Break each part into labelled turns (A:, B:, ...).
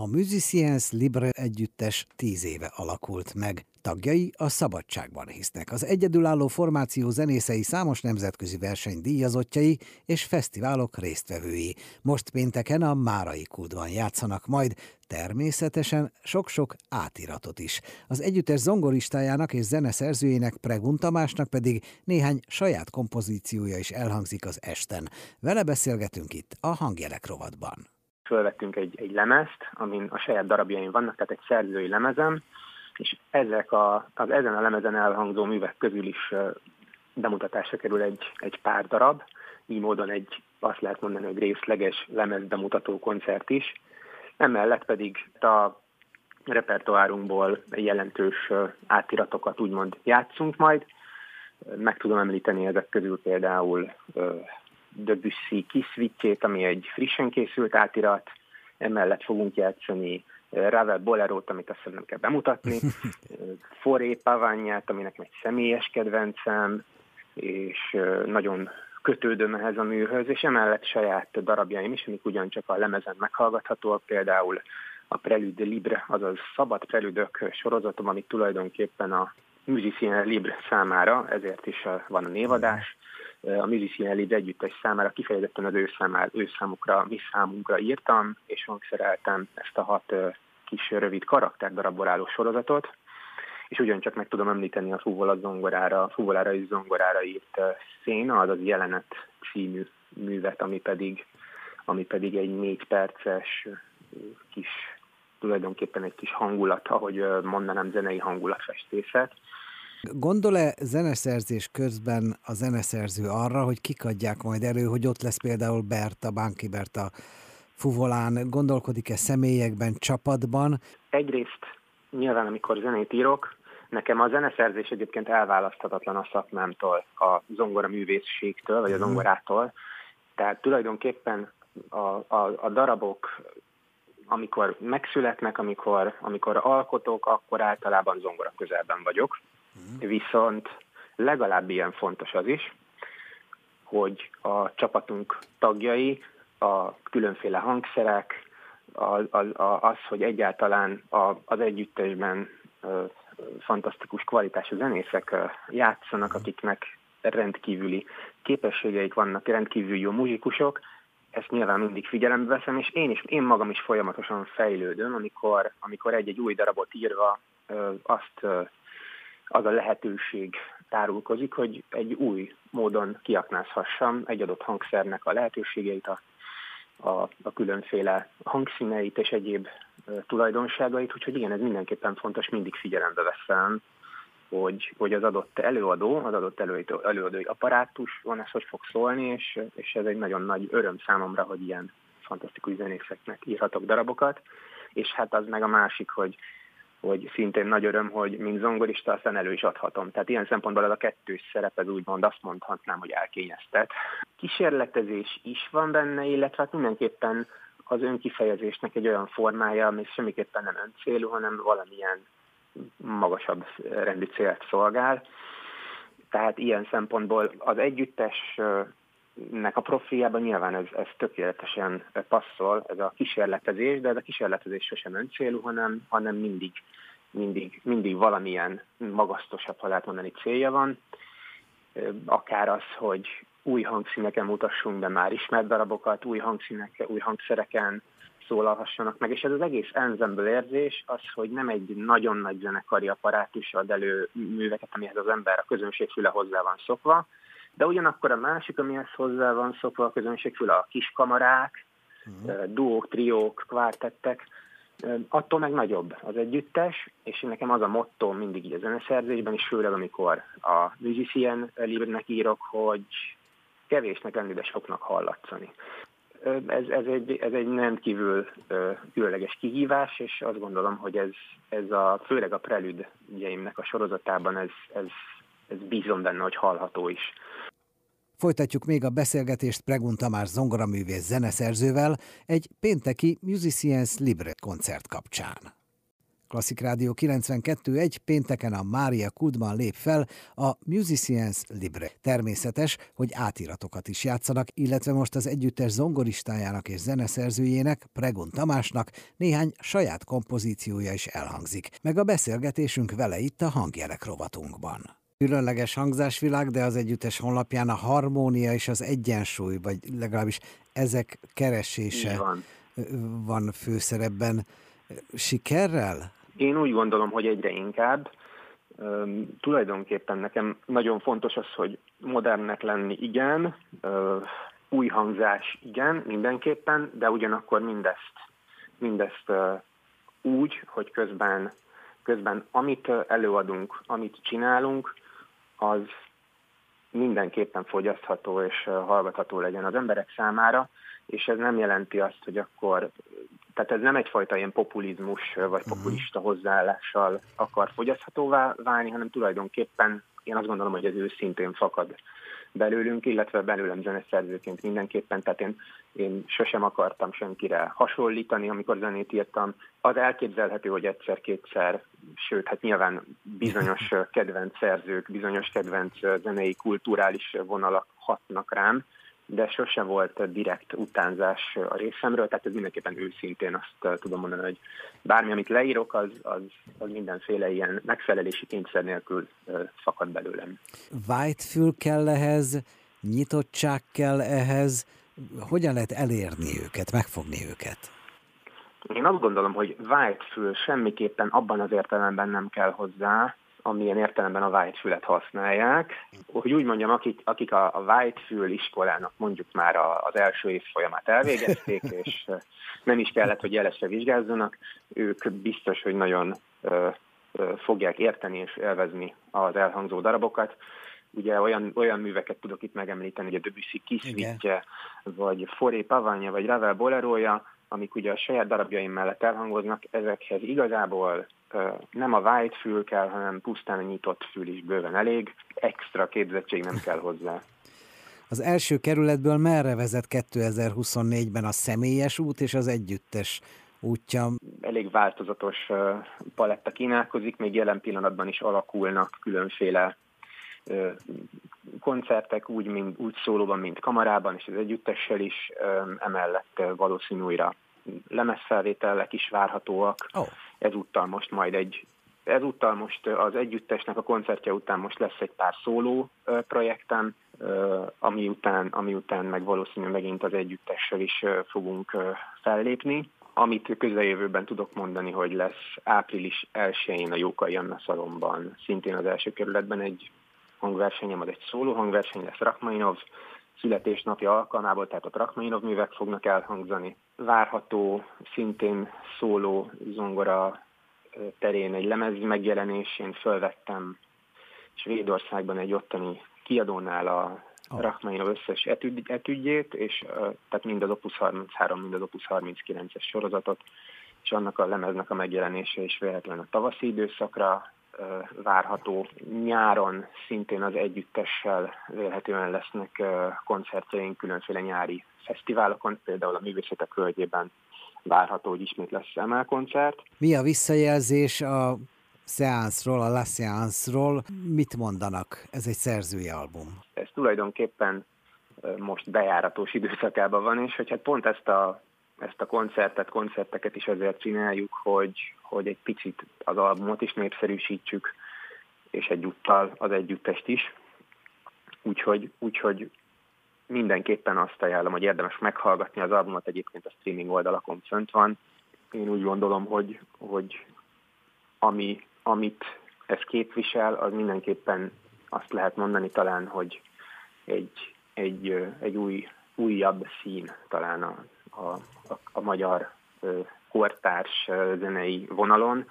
A: A Musiciens Libre együttes tíz éve alakult meg. Tagjai a szabadságban hisznek. Az egyedülálló formáció zenészei számos nemzetközi verseny díjazottjai és fesztiválok résztvevői. Most pénteken a Márai Kultban játszanak majd, természetesen sok-sok átiratot is. Az együttes zongoristájának és zeneszerzőjének Pregun Tamásnak pedig néhány saját kompozíciója is elhangzik az esten. Vele beszélgetünk itt a hangjelek rovatban
B: fölvettünk egy, egy lemezt, amin a saját darabjaim vannak, tehát egy szerzői lemezem, és ezek a, az ezen a lemezen elhangzó művek közül is bemutatásra kerül egy, egy pár darab, így módon egy, azt lehet mondani, hogy részleges lemez bemutató koncert is. Emellett pedig a repertoárunkból jelentős átiratokat úgymond játszunk majd. Meg tudom említeni ezek közül például Debussy kiszvitjét, ami egy frissen készült átirat, emellett fogunk játszani eh, Ravel Bolerot, amit azt nem kell bemutatni, Foré Paványát, aminek egy személyes kedvencem, és eh, nagyon kötődöm ehhez a műhöz, és emellett saját darabjaim is, amik ugyancsak a lemezen meghallgathatóak, például a Prelude Libre, azaz szabad prelüdök sorozatom, amit tulajdonképpen a Musicien Libre számára, ezért is van a névadás, a Musician Lead együttes számára kifejezetten az ő, számára, ő számukra, mi számunkra írtam, és hangszereltem ezt a hat kis rövid karakterdarabból álló sorozatot, és ugyancsak meg tudom említeni a Fúvola zongorára, Fúvolára és zongorára írt széna, az az jelenet című művet, ami pedig, ami pedig egy négy perces kis, tulajdonképpen egy kis hangulat, ahogy mondanám, zenei hangulatfestészet,
A: Gondol-e zeneszerzés közben a zeneszerző arra, hogy kik adják majd elő, hogy ott lesz például Berta, Bánki Berta fuvolán, gondolkodik-e személyekben, csapatban?
B: Egyrészt nyilván, amikor zenét írok, nekem a zeneszerzés egyébként elválaszthatatlan a szakmámtól, a zongora művészségtől, vagy a mhm. zongorától. Tehát tulajdonképpen a, a, a darabok, amikor megszületnek, amikor, amikor alkotok, akkor általában zongora közelben vagyok. Viszont legalább ilyen fontos az is, hogy a csapatunk tagjai, a különféle hangszerek, az, az hogy egyáltalán az együttesben fantasztikus kvalitású zenészek játszanak, akiknek rendkívüli képességeik vannak, rendkívül jó muzsikusok, ezt nyilván mindig figyelembe veszem, és én is, én magam is folyamatosan fejlődöm, amikor, amikor egy-egy új darabot írva azt az a lehetőség tárulkozik, hogy egy új módon kiaknázhassam egy adott hangszernek a lehetőségeit, a, a, a különféle hangszíneit és egyéb tulajdonságait, úgyhogy igen, ez mindenképpen fontos, mindig figyelembe veszem, hogy, hogy az adott előadó, az adott előadó, előadói apparátus van, ez hogy fog szólni, és, és ez egy nagyon nagy öröm számomra, hogy ilyen fantasztikus zenészeknek írhatok darabokat, és hát az meg a másik, hogy hogy szintén nagy öröm, hogy mint zongorista aztán elő is adhatom. Tehát ilyen szempontból az a kettős szerep, ez úgymond azt mondhatnám, hogy elkényeztet. Kísérletezés is van benne, illetve hát mindenképpen az önkifejezésnek egy olyan formája, ami semmiképpen nem öncélú, hanem valamilyen magasabb rendi célt szolgál. Tehát ilyen szempontból az együttes nek a profiljában nyilván ez, ez tökéletesen passzol, ez a kísérletezés, de ez a kísérletezés sosem öncélú, hanem, hanem mindig, mindig, mindig valamilyen magasztosabb, ha lehet mondani, célja van. Akár az, hogy új hangszíneken mutassunk be már ismert darabokat, új hangszíneken, új hangszereken szólalhassanak meg, és ez az egész ensemble érzés az, hogy nem egy nagyon nagy zenekari apparátus ad elő műveket, amihez az ember a közönség füle hozzá van szokva, de ugyanakkor a másik, amihez hozzá van szokva a közönség füle, a kiskamarák, uh-huh. duók, triók, kvártettek, attól meg nagyobb az együttes, és nekem az a motto mindig így a zeneszerzésben, és főleg amikor a musician libre írok, hogy kevésnek lenni, de soknak hallatszani. Ez, ez, egy, ez egy nem kívül különleges kihívás, és azt gondolom, hogy ez, ez a, főleg a prelüdjeimnek a sorozatában ez, ez, ez bízom benne, hogy hallható is.
A: Folytatjuk még a beszélgetést Pregun Tamás zongoraművész zeneszerzővel egy pénteki Musicians Libre koncert kapcsán. Klasszik Rádió 92.1 pénteken a Mária Kudban lép fel a Musicians Libre. Természetes, hogy átiratokat is játszanak, illetve most az együttes zongoristájának és zeneszerzőjének, Pregun Tamásnak néhány saját kompozíciója is elhangzik, meg a beszélgetésünk vele itt a hangjelek rovatunkban különleges hangzásvilág, de az együttes honlapján a harmónia és az egyensúly, vagy legalábbis ezek keresése van. van főszerepben. Sikerrel?
B: Én úgy gondolom, hogy egyre inkább. Üm, tulajdonképpen nekem nagyon fontos az, hogy modernnek lenni igen, üm, új hangzás igen, mindenképpen, de ugyanakkor mindezt, mindezt üm, úgy, hogy közben, közben amit előadunk, amit csinálunk, az mindenképpen fogyasztható és hallgatható legyen az emberek számára, és ez nem jelenti azt, hogy akkor, tehát ez nem egyfajta ilyen populizmus vagy mhm. populista hozzáállással akar fogyaszthatóvá válni, hanem tulajdonképpen én azt gondolom, hogy ez őszintén fakad belőlünk, illetve belőlem zeneszerzőként mindenképpen, tehát én, én sosem akartam senkire hasonlítani, amikor zenét írtam. Az elképzelhető, hogy egyszer-kétszer, sőt, hát nyilván bizonyos kedvenc szerzők, bizonyos kedvenc zenei kulturális vonalak hatnak rám, de sose volt direkt utánzás a részemről, tehát ez mindenképpen őszintén azt uh, tudom mondani, hogy bármi, amit leírok, az, az, az mindenféle ilyen megfelelési kényszer nélkül uh, fakad belőlem.
A: Whitefül kell ehhez, nyitottság kell ehhez, hogyan lehet elérni őket, megfogni őket?
B: Én azt gondolom, hogy Whitefül semmiképpen abban az értelemben nem kell hozzá, amilyen értelemben a Whitefület használják. Hogy úgy mondjam, akik, akik a, a Whitefül iskolának mondjuk már a, az első év folyamát elvégezték, és nem is kellett, hogy jelesre vizsgázzanak, ők biztos, hogy nagyon ö, ö, fogják érteni és élvezni az elhangzó darabokat. Ugye olyan, olyan műveket tudok itt megemlíteni, hogy a Debussy Kiszvitje, vagy Foré Pavanya, vagy Ravel Bolerója, amik ugye a saját darabjaim mellett elhangoznak, ezekhez igazából nem a vájt fül kell, hanem pusztán a nyitott fül is bőven elég, extra képzettség nem kell hozzá.
A: Az első kerületből merre vezet 2024-ben a személyes út és az együttes útja?
B: Elég változatos paletta kínálkozik, még jelen pillanatban is alakulnak különféle koncertek, úgy, mint, úgy szólóban, mint kamarában, és az együttessel is, emellett valószínű újra lemezfelvételek is várhatóak. Oh. Ezúttal most majd egy ezúttal most az együttesnek a koncertje után most lesz egy pár szóló projektem, ami után, ami után meg valószínűleg megint az együttessel is fogunk fellépni. Amit közeljövőben tudok mondani, hogy lesz április 1-én a Jókai Anna szalomban, szintén az első kerületben egy hangversenyem, az egy szóló hangverseny lesz Rachmaninov születésnapja alkalmából, tehát a Rachmaninov művek fognak elhangzani. Várható szintén szóló zongora terén egy lemez megjelenésén fölvettem Svédországban egy ottani kiadónál a oh. Rachmaninov összes etügy, etügyét, és tehát mind az Opus 33, mind az Opus 39-es sorozatot, és annak a lemeznek a megjelenése is véletlenül a tavaszi időszakra várható. Nyáron szintén az együttessel vélhetően lesznek koncertjeink különféle nyári fesztiválokon, például a Művészetek Hölgyében várható, hogy ismét lesz emelkoncert.
A: Mi a visszajelzés a szeánszról, a La Seance-ról? Mit mondanak? Ez egy szerzői album.
B: Ez tulajdonképpen most bejáratos időszakában van, és hogy hát pont ezt a ezt a koncertet, koncerteket is azért csináljuk, hogy, hogy egy picit az albumot is népszerűsítsük, és egyúttal az együttest is. Úgyhogy, úgyhogy mindenképpen azt ajánlom, hogy érdemes meghallgatni az albumot, egyébként a streaming oldalakon fönt van. Én úgy gondolom, hogy, hogy ami, amit ez képvisel, az mindenképpen azt lehet mondani talán, hogy egy, egy, egy új, újabb szín talán a, a, a, a magyar kortárs zenei vonalon,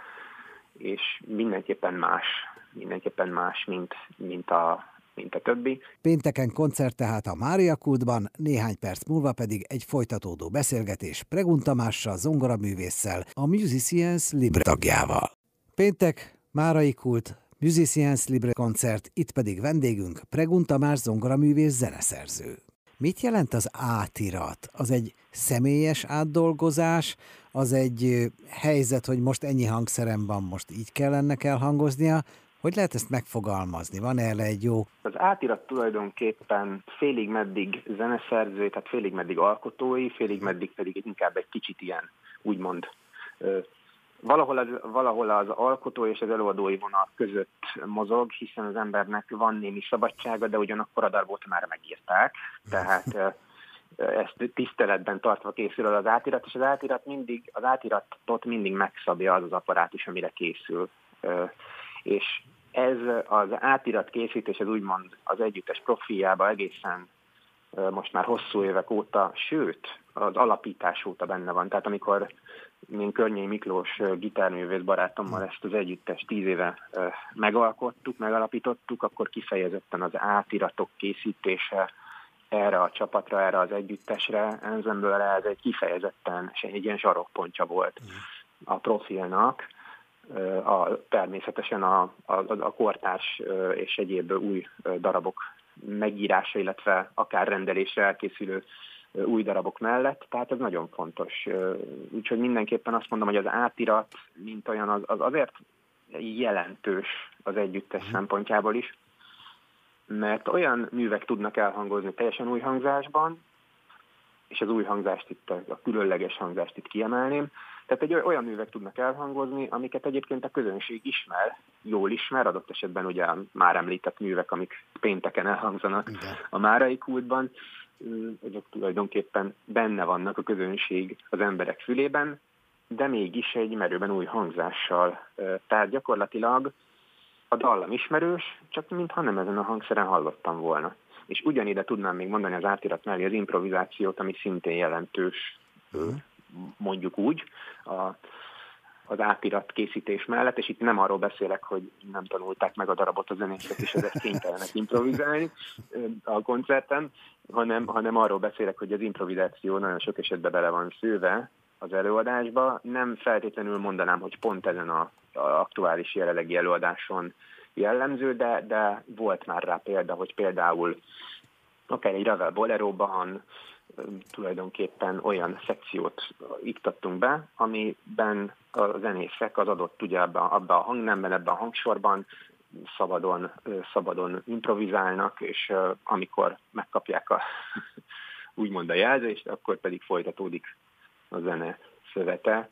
B: és mindenképpen más, mindenképpen más, mint, mint a, mint a többi.
A: Pénteken koncert tehát a Mária Kultban, néhány perc múlva pedig egy folytatódó beszélgetés Pregun Tamással, zongoraművésszel, a Musicians Libre tagjával. Péntek, Márai Kult, Musicians Libre koncert, itt pedig vendégünk Pregun Tamás zongoraművész zeneszerző. Mit jelent az átirat? Az egy személyes átdolgozás, az egy helyzet, hogy most ennyi hangszerem van, most így kell ennek elhangoznia, hogy lehet ezt megfogalmazni? Van erre egy jó?
B: Az átirat tulajdonképpen félig meddig zeneszerzői, tehát félig meddig alkotói, félig meddig pedig inkább egy kicsit ilyen, úgymond valahol az, valahol az alkotó és az előadói vonal között mozog, hiszen az embernek van némi szabadsága, de ugyanakkor a darabot már megírták, tehát ezt tiszteletben tartva készül az átirat, és az átirat mindig, az átiratot mindig megszabja az az apparátus, amire készül. És ez az átirat készítés, ez úgymond az együttes profiába egészen most már hosszú évek óta, sőt, az alapítás óta benne van. Tehát amikor én Környei Miklós gitárművész barátommal ezt az együttes tíz éve megalkottuk, megalapítottuk, akkor kifejezetten az átiratok készítése erre a csapatra, erre az együttesre, Enzemből ez egy kifejezetten egy ilyen sarokpontja volt a profilnak, a, természetesen a, a, a kortárs és egyéb új darabok megírása, illetve akár rendelésre elkészülő új darabok mellett, tehát ez nagyon fontos. Úgyhogy mindenképpen azt mondom, hogy az átirat, mint olyan, az, az azért jelentős az együttes mm. szempontjából is, mert olyan művek tudnak elhangozni teljesen új hangzásban, és az új hangzást itt, a különleges hangzást itt kiemelném, tehát egy olyan művek tudnak elhangozni, amiket egyébként a közönség ismer, jól ismer, adott esetben ugye a már említett művek, amik pénteken elhangzanak Igen. a Márai kultban, ezek tulajdonképpen benne vannak a közönség az emberek fülében, de mégis egy merőben új hangzással. Tehát gyakorlatilag a dallam ismerős, csak mintha nem ezen a hangszeren hallottam volna. És ugyanide tudnám még mondani az átirat mellé az improvizációt, ami szintén jelentős, uh-huh. Mondjuk úgy, a, az átirat készítés mellett, és itt nem arról beszélek, hogy nem tanulták meg a darabot a zenészek, és ezek kénytelenek improvizálni a koncerten, hanem, hanem arról beszélek, hogy az improvizáció nagyon sok esetben bele van szőve az előadásba. Nem feltétlenül mondanám, hogy pont ezen a, a aktuális jelenlegi előadáson jellemző, de, de volt már rá példa, hogy például akár egy Ravel Boleróban tulajdonképpen olyan szekciót iktattunk be, amiben a zenészek az adott ugye abban abba a hangnemben, ebben a hangsorban szabadon, szabadon improvizálnak, és amikor megkapják a úgymond a jelzést, akkor pedig folytatódik a zene szövete.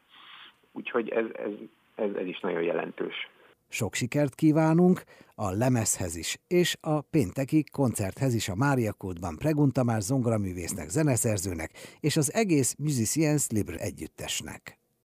B: Úgyhogy ez, ez, ez, ez is nagyon jelentős.
A: Sok sikert kívánunk a lemezhez is, és a pénteki koncerthez is a Mária Kultban Pregun Tamás zongoraművésznek, zeneszerzőnek és az egész Musicians Libre együttesnek.